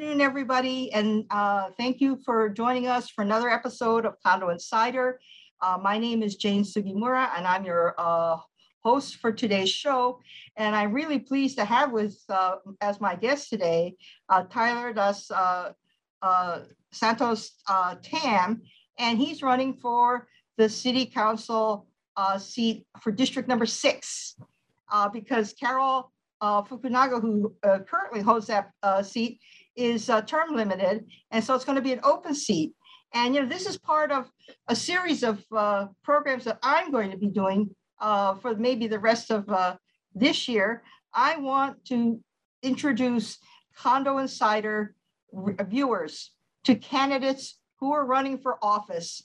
Good afternoon, everybody, and uh, thank you for joining us for another episode of Condo Insider. Uh, my name is Jane Sugimura, and I'm your uh, host for today's show. And I'm really pleased to have with uh, as my guest today uh, Tyler Dos uh, Santos Tam, and he's running for the City Council seat for District Number Six because Carol Fukunaga, who currently holds that seat, is uh, term limited, and so it's going to be an open seat. And you know, this is part of a series of uh, programs that I'm going to be doing uh, for maybe the rest of uh, this year. I want to introduce Condo Insider viewers to candidates who are running for office,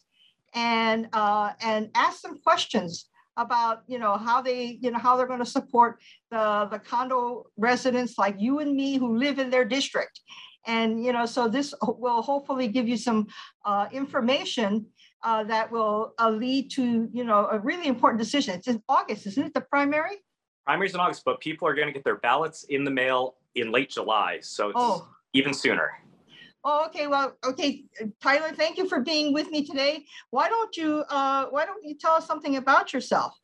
and uh, and ask them questions about you know how they you know how they're going to support the the condo residents like you and me who live in their district and you know so this will hopefully give you some uh, information uh, that will uh, lead to you know a really important decision it's in august isn't it the primary primaries in august but people are going to get their ballots in the mail in late july so it's oh. even sooner Oh, okay. Well, okay, Tyler. Thank you for being with me today. Why don't you uh, Why don't you tell us something about yourself?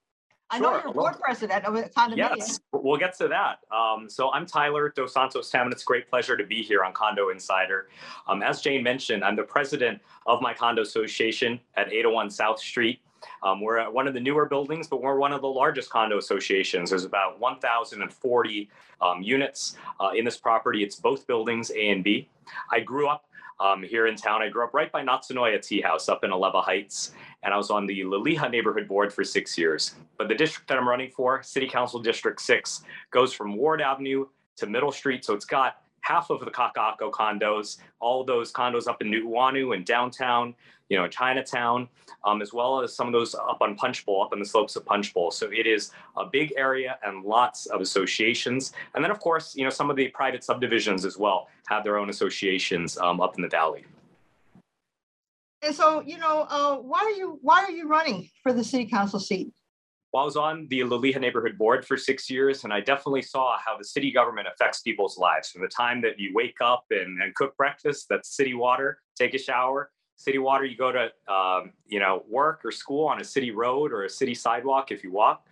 I know you're board president of a condominium. Yes, we'll get to that. Um, so I'm Tyler Dos Santos Tam, and it's a great pleasure to be here on Condo Insider. Um, as Jane mentioned, I'm the president of my condo association at 801 South Street. Um, we're at one of the newer buildings, but we're one of the largest condo associations. There's about 1,040 um, units uh, in this property. It's both buildings, A and B. I grew up um, here in town. I grew up right by Natsunoya Tea House up in Alewa Heights, and I was on the Liliha neighborhood board for six years. But the district that I'm running for, City Council District 6, goes from Ward Avenue to Middle Street. So it's got half of the Kaka'ako condos, all those condos up in Nu'uanu and downtown, you know, Chinatown, um, as well as some of those up on Punch Bowl, up on the slopes of Punch Bowl. So it is a big area and lots of associations. And then, of course, you know, some of the private subdivisions as well have their own associations um, up in the valley. And so, you know, uh, why are you why are you running for the city council seat? Well, I was on the Liliha neighborhood board for six years, and I definitely saw how the city government affects people's lives. From the time that you wake up and, and cook breakfast, that's city water, take a shower, city water, you go to um, you know work or school on a city road or a city sidewalk if you walk,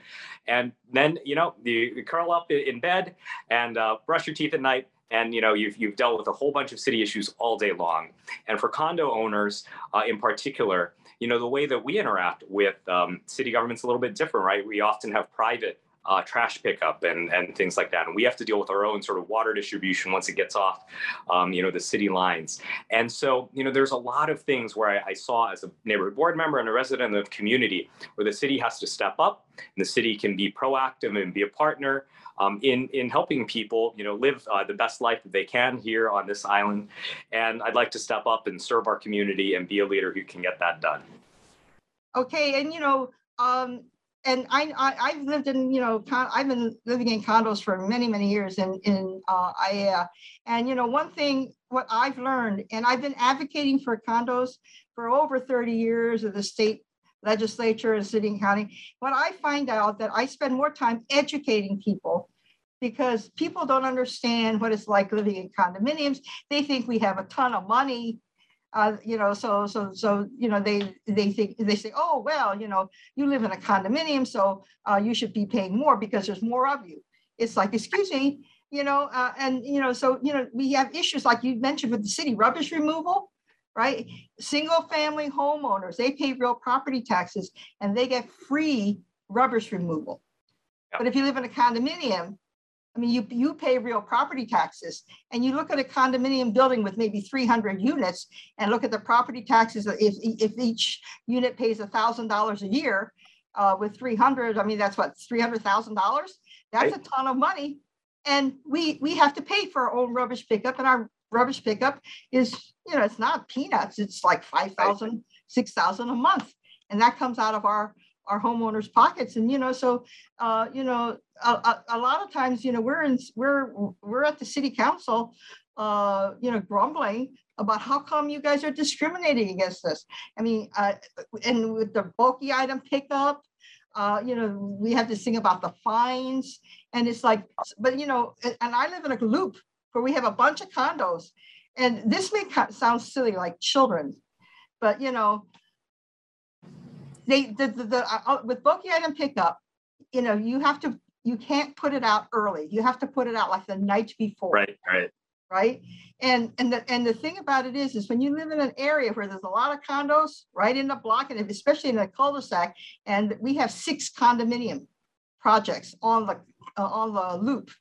and then you know you curl up in bed and uh, brush your teeth at night and you know you've, you've dealt with a whole bunch of city issues all day long and for condo owners uh, in particular you know the way that we interact with um, city government's is a little bit different right we often have private uh, trash pickup and, and things like that. And we have to deal with our own sort of water distribution once it gets off, um, you know, the city lines. And so, you know, there's a lot of things where I, I, saw as a neighborhood board member and a resident of the community where the city has to step up and the city can be proactive and be a partner um, in in helping people, you know, live uh, the best life that they can here on this island. And I'd like to step up and serve our community and be a leader who can get that done. Okay, and you know, um, and I, I have lived in you know con- I've been living in condos for many many years in in uh, and you know one thing what I've learned, and I've been advocating for condos for over 30 years of the state legislature and city and county, when I find out that I spend more time educating people because people don't understand what it's like living in condominiums. They think we have a ton of money. Uh, you know, so so so you know they they think they say, oh well, you know, you live in a condominium, so uh, you should be paying more because there's more of you. It's like, excuse me, you know, uh, and you know, so you know, we have issues like you mentioned with the city rubbish removal right? Single family homeowners, they pay real property taxes and they get free rubbish removal. But if you live in a condominium, I mean, you, you pay real property taxes and you look at a condominium building with maybe 300 units and look at the property taxes. If, if each unit pays $1,000 a year uh, with 300, I mean, that's what, $300,000? That's right. a ton of money. And we, we have to pay for our own rubbish pickup and our rubbish pickup is, you know, it's not peanuts. It's like 5,000, 6,000 a month. And that comes out of our, our homeowners pockets. And, you know, so, uh, you know, a, a, a, lot of times, you know, we're in, we're, we're at the city council, uh, you know, grumbling about how come you guys are discriminating against us. I mean, uh, and with the bulky item pickup, uh, you know, we have to sing about the fines and it's like, but you know, and I live in a loop where we have a bunch of condos. And this may sound silly, like children, but you know, they, the, the, the, uh, uh, with bulky item pickup, you know, you have to, you can't put it out early. You have to put it out like the night before Right, right. right? And and the and the thing about it is, is when you live in an area where there's a lot of condos right in the block, and especially in the cul-de-sac, and we have six condominium projects on the uh, on the loop,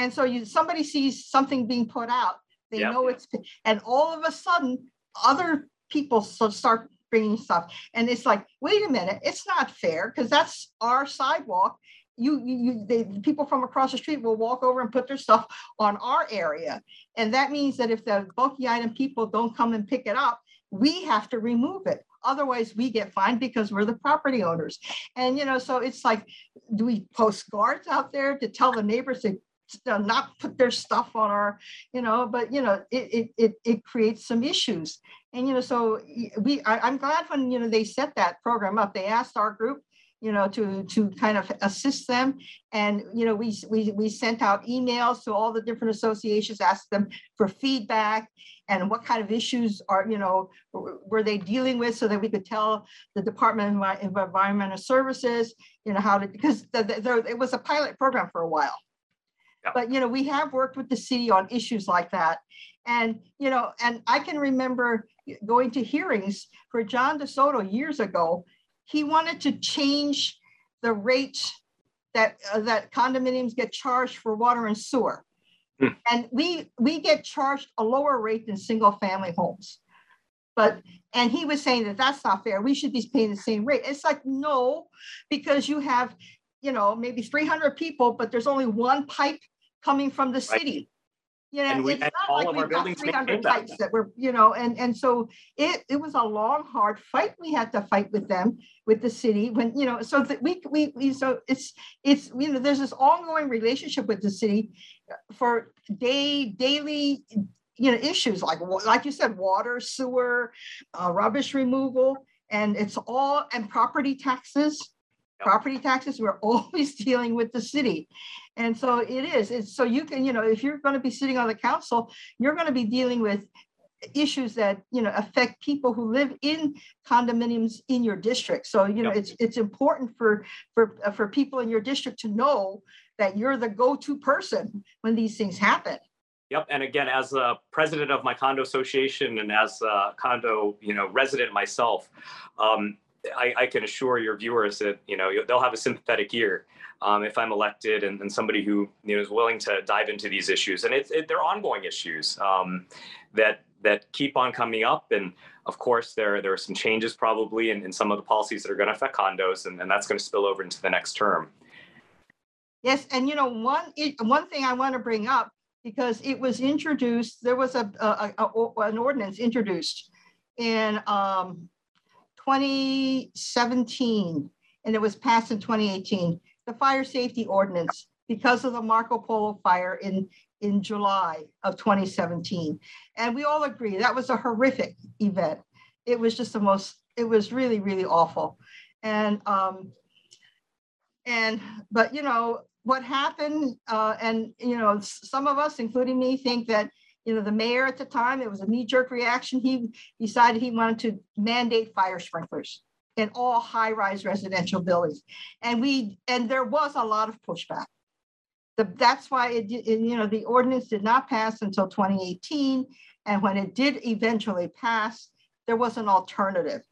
and so you somebody sees something being put out, they Yep. know it's, and all of a sudden, other people so- start bringing stuff, and it's like, wait a minute, it's not fair because that's our sidewalk. You, you, you, the the people from across the street will walk over and put their stuff on our area. And that means that if the bulky item people don't come and pick it up, we have to remove it. Otherwise, we get fined because we're the property owners. And, you know, so it's like, do we post guards out there to tell the neighbors to not put their stuff on our, you know, but, you know, it, it, it, creates some issues. And, you know, so we, I, I'm glad when, you know, they set that program up, they asked our group, you know, to, to kind of assist them. And, you know, we, we, we sent out emails to all the different associations, asked them for feedback and what kind of issues are, you know, were they dealing with so that we could tell the Department of Environmental Services, you know, how to, because the, the, there- it was a pilot program for a while. But, you know, we have worked with the city on issues like that. And, you know, and I can remember going to hearings for John DeSoto years ago. He wanted to change the rate that, uh, that condominiums get charged for water and sewer. Hmm. And we, we get charged a lower rate than single family homes. But, and he was saying that that's not fair. We should be paying the same rate. It's like, no, because you have, you know, maybe three hundred people, but there's only one pipe coming from the Right. city. You know, And we- it's and not all like we've got three hundred types that. were, you know, and, and so it, it was a long, hard fight we had to fight with them, with the city, when, you know, so that we, we, we, so it's, it's, you know, there's this ongoing relationship with the city for day, daily, you know, issues like, like you said, water, sewer, uh, rubbish removal, and it's all, and property taxes. Property taxes, we're always dealing with the city. And so it is, it's, so you can, you know, if you're gonna be sitting on the council, you're gonna be dealing with issues that, you know, affect people who live in condominiums in your district. So, you know, Yep. it's, it's important for, for, uh, for people in your district to know that you're the go-to person when these things happen. Yep, and again, as a president of my condo association and as a condo, you know, resident myself, um, I, I can assure your viewers that you know they'll have a sympathetic ear um, if I'm elected and, and somebody who you know is willing to dive into these issues, and it's it, they're ongoing issues um, that that keep on coming up, and of course there there are some changes probably in, in some of the policies that are going to affect condos, and, and that's going to spill over into the next term. Yes, and you know, one, one thing I want to bring up, because it was introduced, there was a, a, a- a- an ordinance introduced in um 2017, and it was passed in 2018, the fire safety ordinance, because of the Marco Polo fire in, in July of 2017. And we all agree, that was a horrific event. It was just the most, it was really, really awful. And, um, and, but you know, what happened, uh, and, you know, some of us, including me, think that, you know, the mayor at the time, it was a knee-jerk reaction. He decided he wanted to mandate fire sprinklers in all high-rise residential buildings. And we, and there was a lot of pushback. The, that's why it, it, you know, the ordinance did not pass until 2018. And when it did eventually pass, there was an alternative.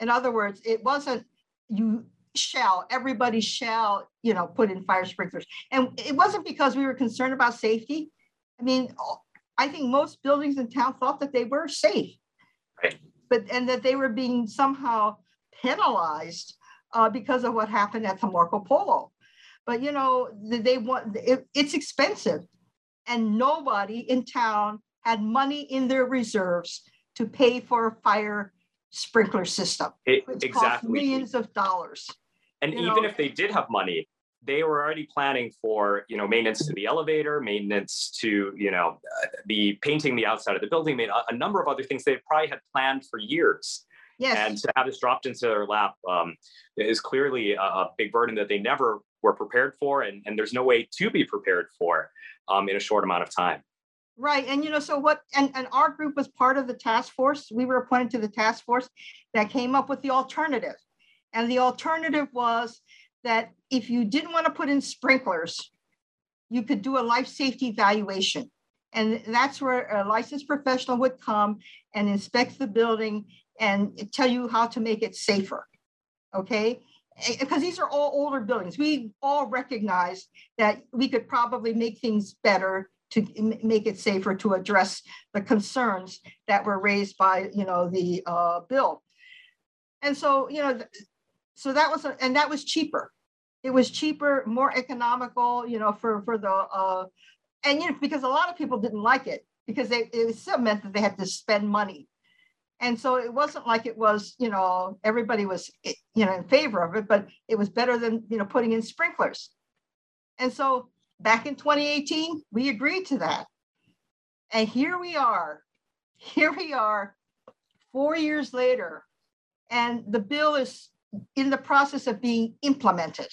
In other words, it wasn't you shall, everybody shall, you know, put in fire sprinklers. And it wasn't because we were concerned about safety. I mean, I think most buildings in town thought that they were safe. Right. But, and that they were being somehow penalized uh, because of what happened at the Marco Polo. But, you know, they want, it, it's expensive. And nobody in town had money in their reserves to pay for a fire sprinkler system. It, exactly. millions of dollars. And you even know- if they did have money, they were already planning for, you know, maintenance to the elevator, maintenance to, you know, uh, the painting the outside of the building, made a, number of other things they probably had planned for years. And to have this dropped into their lap um, is clearly a, a big burden that they never were prepared for, and, and there's no way to be prepared for um, in a short amount of time. Right, and you know, so what, and, and our group was part of the task force. We were appointed to the task force that came up with the alternative. And the alternative was that if you didn't want to put in sprinklers, you could do a life safety evaluation. And that's where a licensed professional would come and inspect the building and tell you how to make it safer. Okay? Because these are all older buildings. We all recognize that we could probably make things better to make it safer to address the concerns that were raised by, you know, the uh, bill. And so, you know, so that was, a- and that was cheaper. It was cheaper, more economical, you know, for, for the, uh, and you know, because a lot of people didn't like it because they, it still meant that they had to spend money. And so it wasn't like it was, you know, everybody was, eh, you know, in favor of it, but it was better than, you know, putting in sprinklers. And so back in 2018, we agreed to that. And here we are, here we are, four years later, and the bill is in the process of being implemented.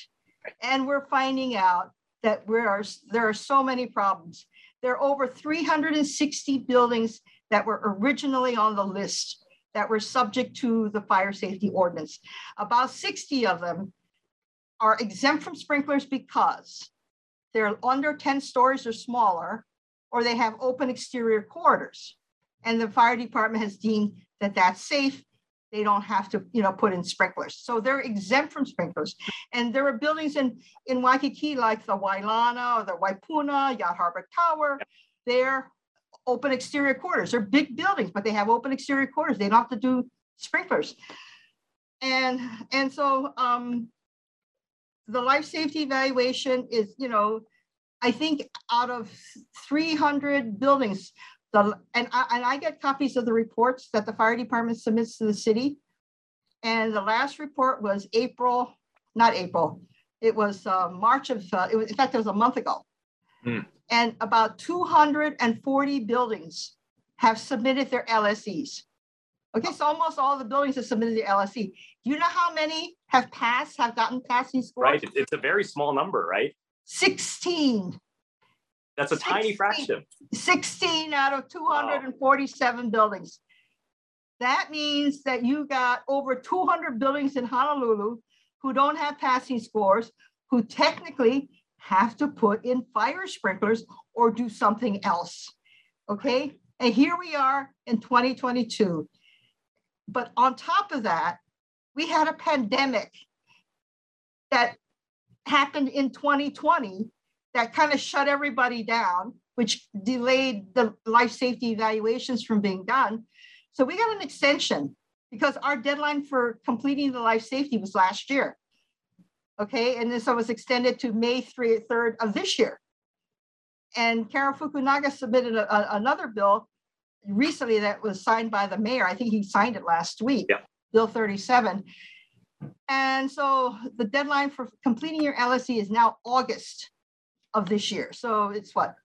And we're finding out that we are, there are so many problems. There are over 360 buildings that were originally on the list that were subject to the fire safety ordinance. About 60 of them are exempt from sprinklers because they're under 10 stories or smaller, or they have open exterior corridors. And the fire department has deemed that that's safe. They don't have to, you know, put in sprinklers. So they're exempt from sprinklers. And there are buildings in, in Waikiki like the Wailana or the Waipuna, Yacht Harbor Tower. They're open exterior corridors. They're big buildings, but they have open exterior corridors. They don't have to do sprinklers. And, and so um, the life safety evaluation is, you know, I think out of 300 buildings, the, and I, and I get copies of the reports that the fire department submits to the city. And the last report was April, not April, it was uh, March of, uh, it was, in fact, it was a month ago. Hmm. And about 240 buildings have submitted their LSEs. Okay, so almost all the buildings have submitted their LSE. Do you know how many have passed, have gotten past these scores? Right. It's a very small number, right? 16. That's a tiny fraction. 16 out of 247 buildings. That means that you got over 200 buildings in Honolulu who don't have passing scores, who technically have to put in fire sprinklers or do something else. Okay, and here we are in 2022. But on top of that, we had a pandemic that happened in 2020 that kind of shut everybody down, which delayed the life safety evaluations from being done. So we got an extension because our deadline for completing the life safety was last year. Okay, and then so it was extended to May 3, 3rd of this year. And Karen Fukunaga submitted a- a- another bill recently that was signed by the mayor. I think he signed it last week. Yeah. Bill 37. And so the deadline for completing your LSE is now August of this year. So it's what?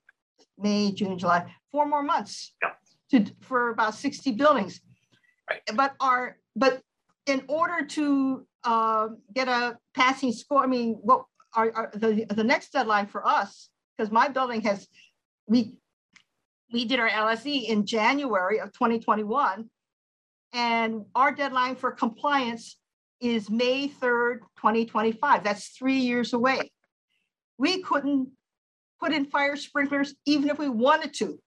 May, June, July, four more months. Yeah. To, for about 60 buildings. Right. But our, but in order to um, get a passing score, I mean, what are, are the, the next deadline for us, because my building has, we, we did our LSE in January of 2021. And our deadline for compliance is May 3rd, 2025. That's three years away. We couldn't put in fire sprinklers even if we wanted to,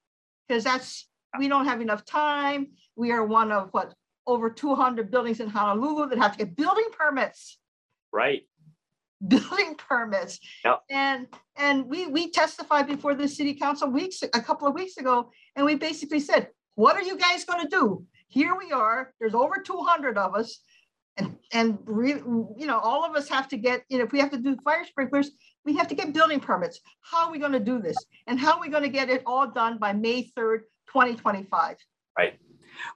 because that's, we don't have enough time. We are one of what, over 200 buildings in Honolulu that have to get building permits Right. building permits. Yep. And, and we, we testified before the city council weeks, a couple of weeks ago, and we basically said, what are you guys gonna do? Here we are, there's over two hundred of us. And, and re, you know, all of us have to get, you know, if we have to do fire sprinklers, we have to get building permits. How are we gonna do this? And how are we gonna get it all done by May third, twenty twenty-five? Right.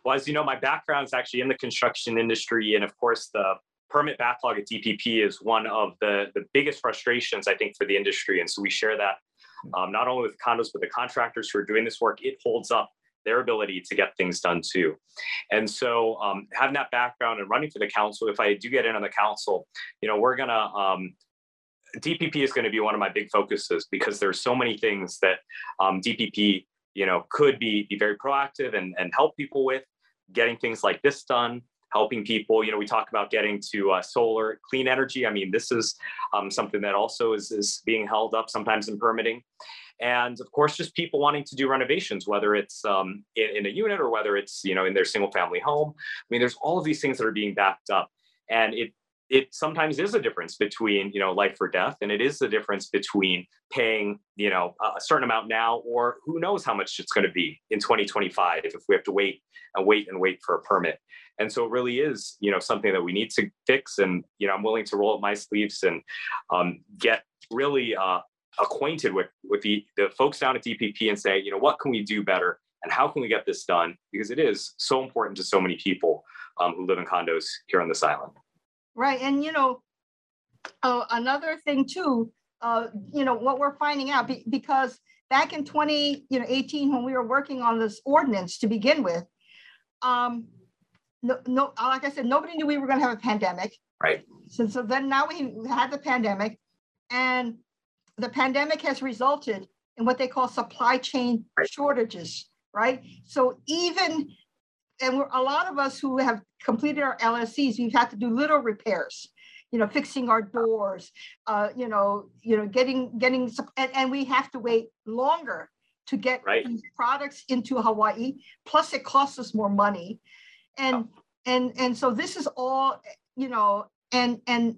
Well, as you know, my background is actually in the construction industry. And of course, the permit backlog at DPP is one of the, the biggest frustrations, I think, for the industry. And so we share that um, not only with condos, but the contractors who are doing this work. It holds up their ability to get things done too. And so um, having that background and running for the council, if I do get in on the council, you know, we're gonna, um, DPP is going to be one of my big focuses because there's so many things that um, DPP you know, could be, be very proactive and, and help people with getting things like this done, helping people. You know, we talk about getting to uh, solar, clean energy. I mean, this is um, something that also is, is being held up sometimes in permitting. And of course, just people wanting to do renovations, whether it's um, in, in a unit or whether it's, you know, in their single family home. I mean, there's all of these things that are being backed up. And it it sometimes is a difference between you know life or death and it is the difference between paying you know a certain amount now or who knows how much it's going to be in 2025 if we have to wait and wait and wait for a permit. And so it really is you know something that we need to fix and you know i'm willing to roll up my sleeves and um, get really uh, acquainted with with the, the folks down at dpp and say you know what can we do better and how can we get this done? Because it is so important to so many people um, who live in condos here on this island Right, and you know, uh, another thing too, uh, you know, what we're finding out be, because back in 20, you know, 18, when we were working on this ordinance to begin with, um, no, no, like I said, nobody knew we were going to have a pandemic. Right. So, so then now we had the pandemic, and the pandemic has resulted in what they call supply chain shortages. Right. So even and we're, a lot of us who have completed our LSEs, we've had to do little repairs, you know, fixing our doors, uh, you know, you know, getting getting and, and we have to wait longer to get right. these products into Hawaii. Plus, it costs us more money, and oh. and and so this is all, you know, and and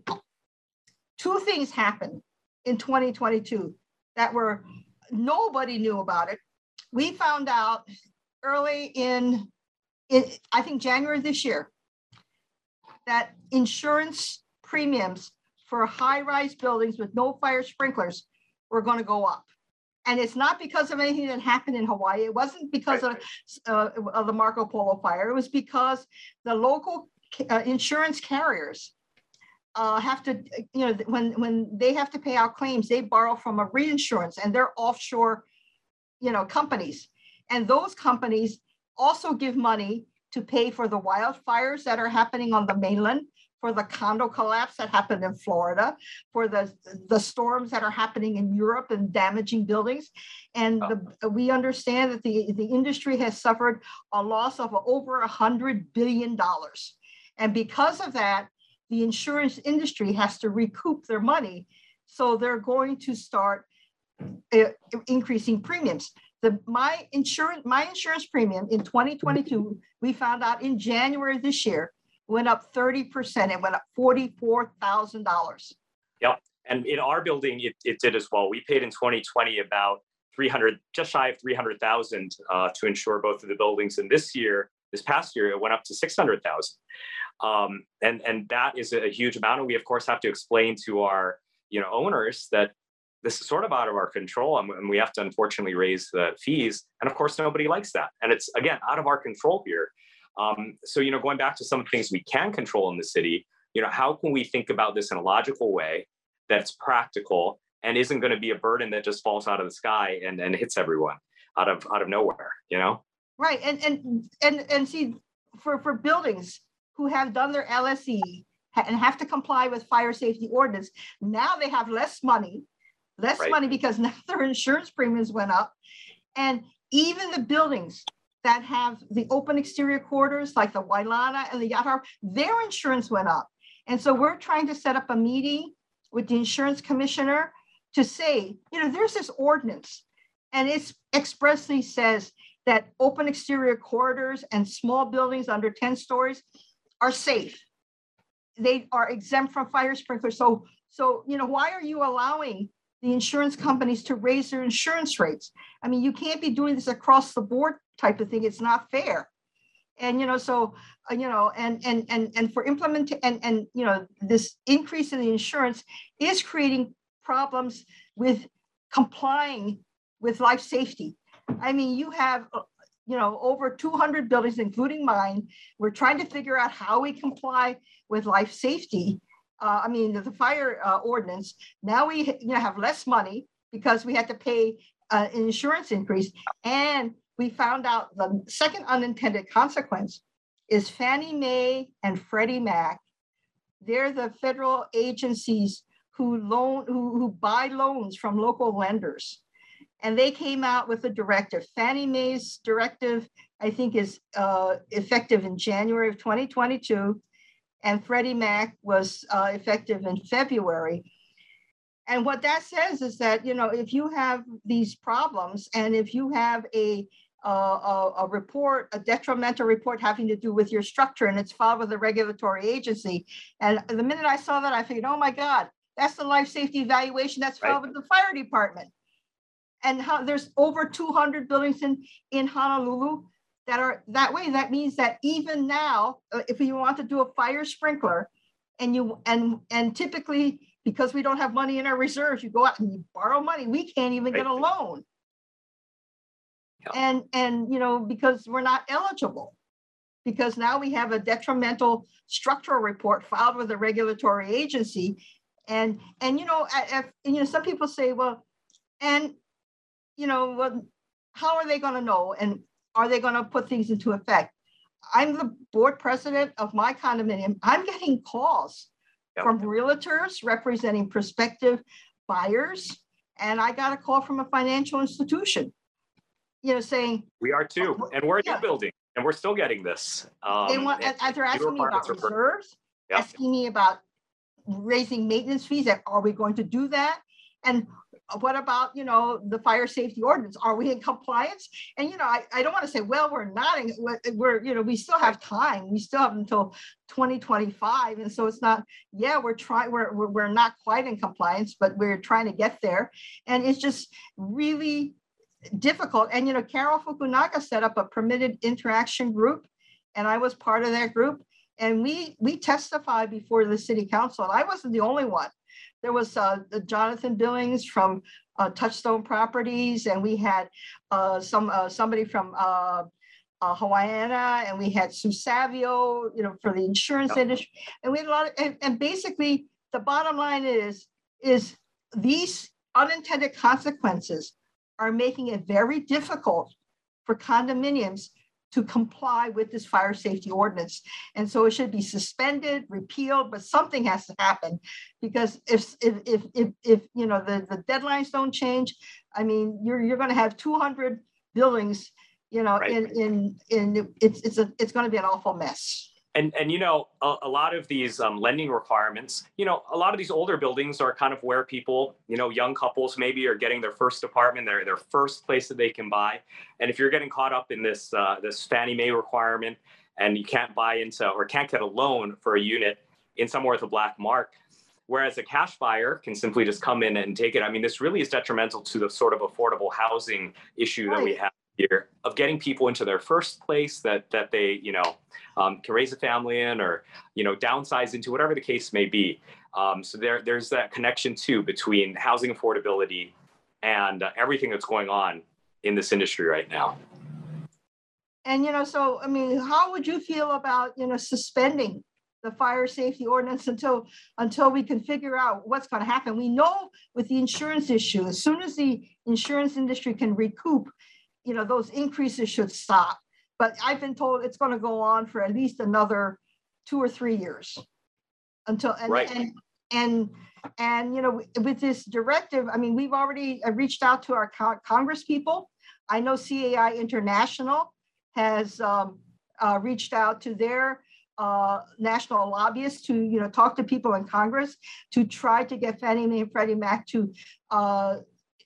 two things happened in 2022 that were nobody knew about it. We found out early in in, I think January this year, that insurance premiums for high-rise buildings with no fire sprinklers were going to go up. And it's not because of anything that happened in Hawaii. It wasn't because right. of, uh, of the Marco Polo fire. It was because the local uh, insurance carriers uh, have to, you know, when when they have to pay out claims, they borrow from a reinsurance, and they're offshore, you know, companies. And those companies also give money to pay for the wildfires that are happening on the mainland, for the condo collapse that happened in Florida, for the, the storms that are happening in Europe and damaging buildings. And the, we understand that the, the industry has suffered a loss of over a $100 billion. And because of that, the insurance industry has to recoup their money. So they're going to start uh, increasing premiums. The my insurance my insurance premium in 2022 we found out in January this year went up 30%. It went up $44,000. Yep. And in our building, it, it did as well. We paid in 2020 about 300, just shy of 300,000 uh, to insure both of the buildings. And this year, this past year, it went up to 600,000. Um, and, and that is a huge amount. And we, of course, have to explain to our you know, owners that this is sort of out of our control and we have to unfortunately raise the fees and of course nobody likes that and it's again out of our control here. Um, so you know going back to some of the things we can control in the city you know how can we think about this in a logical way that's practical and isn't going to be a burden that just falls out of the sky and, and hits everyone out of out of nowhere you know? Right and and and and see for for buildings who have done their lse and have to comply with fire safety ordinance now they have less money less right. money because now their insurance premiums went up. And even the buildings that have the open exterior corridors, like the Wailana and the Yacht Harbor, their insurance went up. And so we're trying to set up a meeting with the insurance commissioner to say, you know, there's this ordinance and it expressly says that open exterior corridors and small buildings under 10 stories are safe. They are exempt from fire sprinklers. So, so you know, why are you allowing the insurance companies to raise their insurance rates. I mean, you can't be doing this across the board type of thing. It's not fair. And you know, so uh, you know, and and and and for implement and and you know, this increase in the insurance is creating problems with complying with life safety. I mean, you have uh, you know over 200 buildings, including mine. We're trying to figure out how we comply with life safety uh, I mean, the fire uh, ordinance, now we you know, have less money because we had to pay uh, an insurance increase. And we found out the second unintended consequence is Fannie Mae and Freddie Mac. They're the federal agencies who loan who, who buy loans from local lenders. And they came out with a directive. Fannie Mae's directive, I think, is uh, effective in January of 2022. And Freddie Mac was uh, effective in February. And what that says is that, you know, if you have these problems and if you have a a, a, report, a detrimental report having to do with your structure, and it's filed with a regulatory agency. And the minute I saw that, I figured, oh my God, that's the life safety evaluation that's filed right. with the fire department. And how there's over 200 buildings in, in Honolulu that are that way. That means that even now, uh, if you want to do a fire sprinkler, and you and and typically because we don't have money in our reserves, you go out and you borrow money. We can't even right. get a loan and and you know because we're not eligible because now we have a detrimental structural report filed with a regulatory agency and and you know if, you know some people say well and you know well, how are they going to know and are they going to put things into effect i'm the board president of my condominium i'm getting calls yep. from realtors representing prospective buyers and i got a call from a financial institution you know, saying. We are too, oh, and we're a yeah. new building, and we're still getting this. Um, they want, and, they're asking me about reserves, yep. asking me about raising maintenance fees. Are we going to do that? And what about, you know, the fire safety ordinance? Are we in compliance? And, you know, I, I don't want to say, well, we're not, in, we're, you know, we still have time. We still have until 2025. And so it's not, yeah, we're trying, we're, we're not quite in compliance, but we're trying to get there. And it's just really difficult. And, you know, Carol Fukunaga set up a permitted interaction group, and I was part of that group. And we we testified before the city council. And I wasn't the only one. There was uh, Jonathan Billings from uh, Touchstone Properties, and we had uh, some uh, somebody from uh, uh, Hawaiiana, and we had Sue Savio, you know, for the insurance yep. industry, and we had a lot. Of, and, and basically, the bottom line is is these unintended consequences are making it very difficult for condominiums to comply with this fire safety ordinance. And so it should be suspended, repealed, but something has to happen because if if if if, if you know the, the deadlines don't change, I mean you're you're going to have 200 buildings, you know, right. in in in it's it's a it's going to be an awful mess and and you know a, a lot of these um, lending requirements you know a lot of these older buildings are kind of where people you know young couples maybe are getting their first apartment their their first place that they can buy. And if you're getting caught up in this uh, this fannie mae requirement and you can't buy into or can't get a loan for a unit in somewhere with a black mark whereas a cash buyer can simply just come in and take it. I mean this really is detrimental to the sort of affordable housing issue right. that we have of getting people into their first place that that they you know um, can raise a family in or you know downsize into whatever the case may be. Um, so there there's that connection too between housing affordability and uh, everything that's going on in this industry right now. And you know so i mean how would you feel about you know suspending the fire safety ordinance until until we can figure out what's going to happen? We know with the insurance issue as soon as the insurance industry can recoup you know, those increases should stop. But I've been told it's going to go on for at least another two or three years until and right. and, and and you know with this directive i mean we've already uh, reached out to our congress people i know cai international has um, uh, reached out to their uh, national lobbyists to you know talk to people in congress to try to get fannie mae and freddie mac to uh,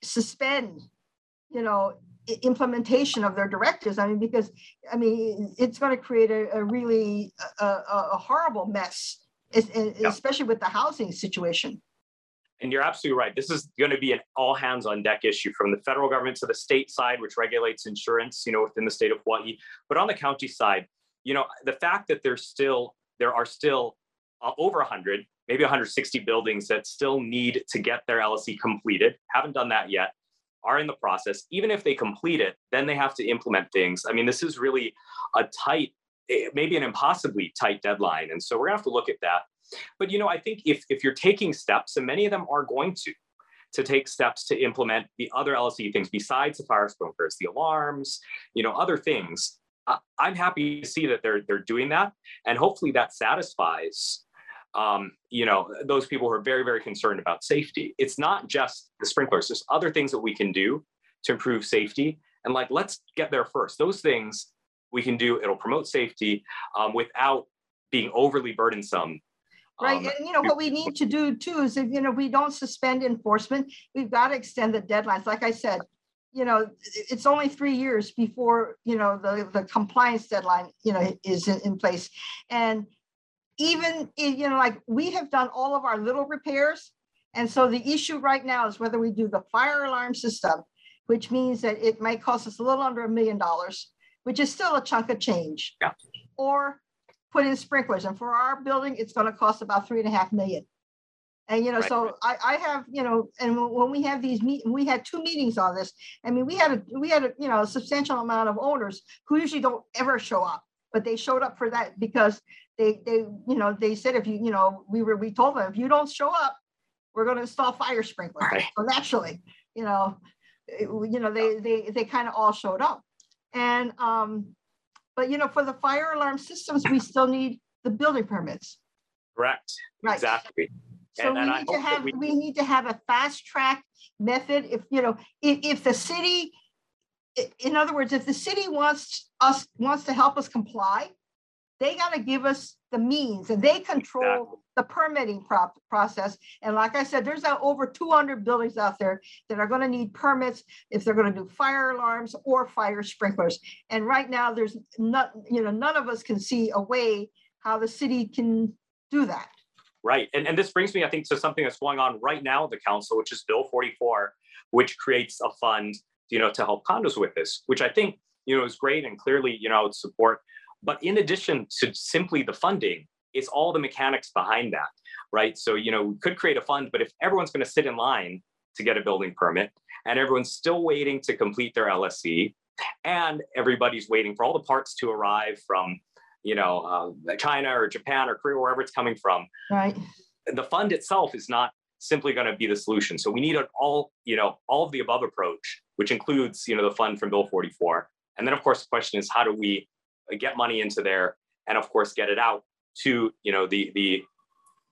suspend you know implementation of their directives. I mean, because I mean, it's going to create a, a really a, a, horrible mess, especially with the housing situation. And you're absolutely right. This is going to be an all hands on deck issue from the federal government to the state side, which regulates insurance, you know, within the state of Hawaii. But on the county side, you know, the fact that there's still there are still uh, over 100, maybe 160 buildings that still need to get their LSE completed, haven't done that yet are in the process, even if they complete it, then they have to implement things. I mean, this is really a tight, eh, maybe an impossibly tight deadline. And so we're gonna have to look at that. But you know, I think if if you're taking steps, and many of them are going to, to take steps to implement the other LSE things besides the fire sprinklers, the alarms, you know, other things. I'm happy to see that they're they're doing that, and hopefully that satisfies um, you know, those people who are very, very concerned about safety. It's not just the sprinklers, there's other things that we can do to improve safety. And like, let's get there first. Those things we can do, it'll promote safety um, without being overly burdensome. Right, Um, and you know, what we need to do too is if, you know, we don't suspend enforcement, we've got to extend the deadlines. Like I said, you know, it's only three years before, you know, the, the compliance deadline, you know, is in, in place. And even, you know, like, we have done all of our little repairs. And so the issue right now is whether we do the fire alarm system, which means that it might cost us a little under a million dollars, which is still a chunk of change. Yeah. Or put in sprinklers. And for our building, it's gonna cost about three and a half million. And, you know, Right. so I, I have, you know, and when- when we have these meet, we had two meetings on this. I mean, we had a, we had a, you know, a substantial amount of owners who usually don't ever show up. But they showed up for that because they, they, you know, they said if you, you know, we were, we told them, if you don't show up, we're gonna install fire sprinklers. Right. So naturally, you know, it- you know, they, they, they kind of all showed up. And, um, but you know, for the fire alarm systems, we still need the building permits. Correct. Right. Exactly. So And- we and I need to have, we- we need to have a fast track method. If, you know, if, if the city, in other words, if the city wants us, wants to help us comply, they gotta give us the means and they control the permitting prop, process. And like I said, there's over two hundred buildings out there that are gonna need permits if they're gonna do fire alarms or fire sprinklers. And right now, there's not, you know, none of us can see a way how the city can do that. Right. And, and this brings me, I think, to something that's going on right now at the council, which is Bill 44, which creates a fund, you know, to help condos with this, which I think, you know, is great and clearly, you know, I would support. But in addition to simply the funding, it's all the mechanics behind that, right? So, you know, we could create a fund, but if everyone's going to sit in line to get a building permit and everyone's still waiting to complete their LSE and everybody's waiting for all the parts to arrive from, you know, uh, China or Japan or Korea, wherever it's coming from, Right. the fund itself is not simply going to be the solution. So we need an all, you know, all of the above approach, which includes, you know, the fund from Bill 44. And then of course the question is how do we get money into there and of course get it out to, you know, the the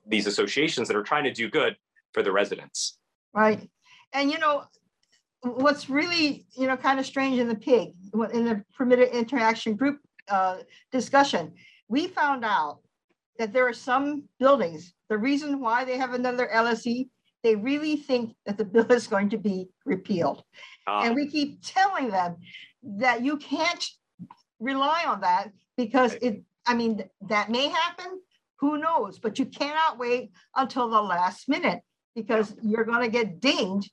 these associations that are trying to do good for the residents. Right. And you know, what's really, you know, kind of strange in the pig, in the permitted interaction group uh, discussion, we found out that there are some buildings, the reason why they have another LSE, they really think that the bill is going to be repealed. Uh, And we keep telling them that you can't rely on that because it, I mean, that may happen, who knows? But you cannot wait until the last minute because you're gonna get dinged.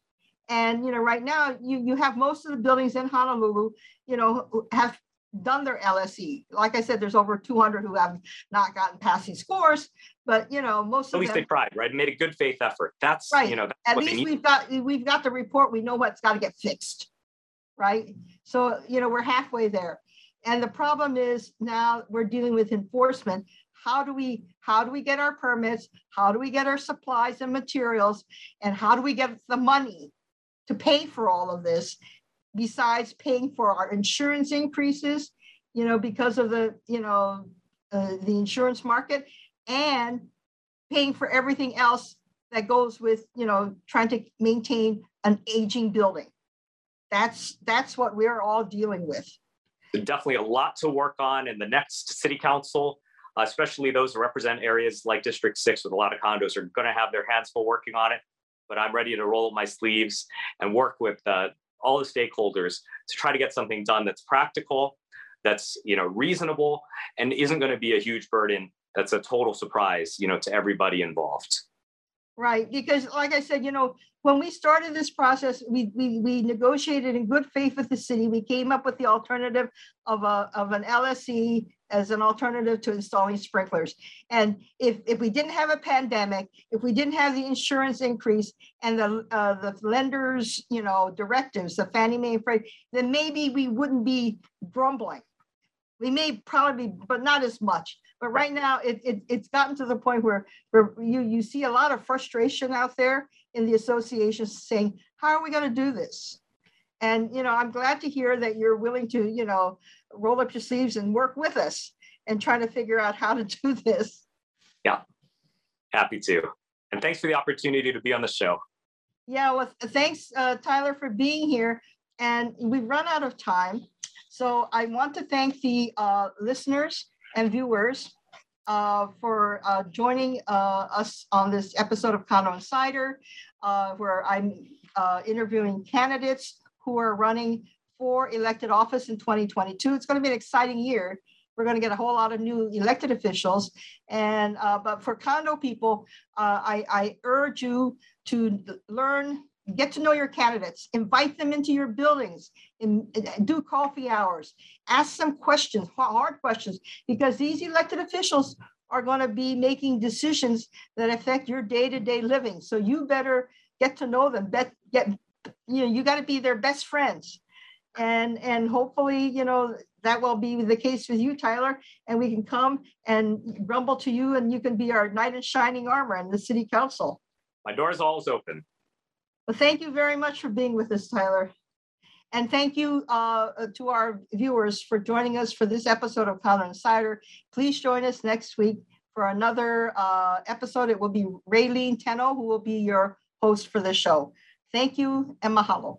And, you know, right now, you, you have most of the buildings in Honolulu, you know, have done their LSE. Like I said, there's over two hundred who have not gotten passing scores, but, you know, most at of least they them, tried, right? Made a good faith effort. That's, Right. you know, at least we've got, we've got the report, we know what's gotta get fixed. Right? So, you know, we're halfway there. And the problem is now we're dealing with enforcement. How do we, how do we get our permits? How do we get our supplies and materials? And how do we get the money to pay for all of this? Besides paying for our insurance increases, you know, because of the, you know, uh, the insurance market and paying for everything else that goes with, you know, trying to maintain an aging building. That's, that's what we're all dealing with. Definitely a lot to work on in the next city council, especially those who represent areas like District Six with a lot of condos are going to have their hands full working on it. But I'm ready to roll up my sleeves and work with uh, all the stakeholders to try to get something done that's practical, that's you know reasonable, and isn't going to be a huge burden. That's a total surprise, you know, to everybody involved. Right, because like I said, you know, when we started this process, we, we, we negotiated in good faith with the city. We came up with the alternative of a, of an LSE as an alternative to installing sprinklers. And if, if we didn't have a pandemic, if we didn't have the insurance increase and the, uh, the lenders, you know, directives, the Fannie Mae and Freddie, then maybe we wouldn't be grumbling. We may probably, but not as much. But right now, it, it, it's gotten to the point where where you, you see a lot of frustration out there in the associations saying, how are we going to do this? And, you know, I'm glad to hear that you're willing to, you know, roll up your sleeves and work with us and try to figure out how to do this. Yeah, happy to. And thanks for the opportunity to be on the show. Yeah, well, th- thanks, uh, Tyler, for being here. And we've run out of time. So I want to thank the uh, listeners and viewers uh, for uh, joining uh, us on this episode of Condo Insider, uh, where I'm uh, interviewing candidates who are running for elected office in 2022. It's going to be an exciting year. We're going to get a whole lot of new elected officials. And uh, but for condo people, I, I urge you to learn, get to know your candidates, invite them into your buildings, and uh, do coffee hours, ask some questions, hard questions, because these elected officials are going to be making decisions that affect your day-to-day living. So you better get to know them. Bet, get you know you got to be their best friends and and hopefully you know that will be the case with you tyler and we can come and rumble to you and you can be our knight in shining armor in the city council my door is always open well thank you very much for being with us tyler and thank you uh, to our viewers for joining us for this episode of Condo Insider. Please join us next week for another uh, episode. It will be Raylene Teno, who will be your host for the show. Thank you and mahalo.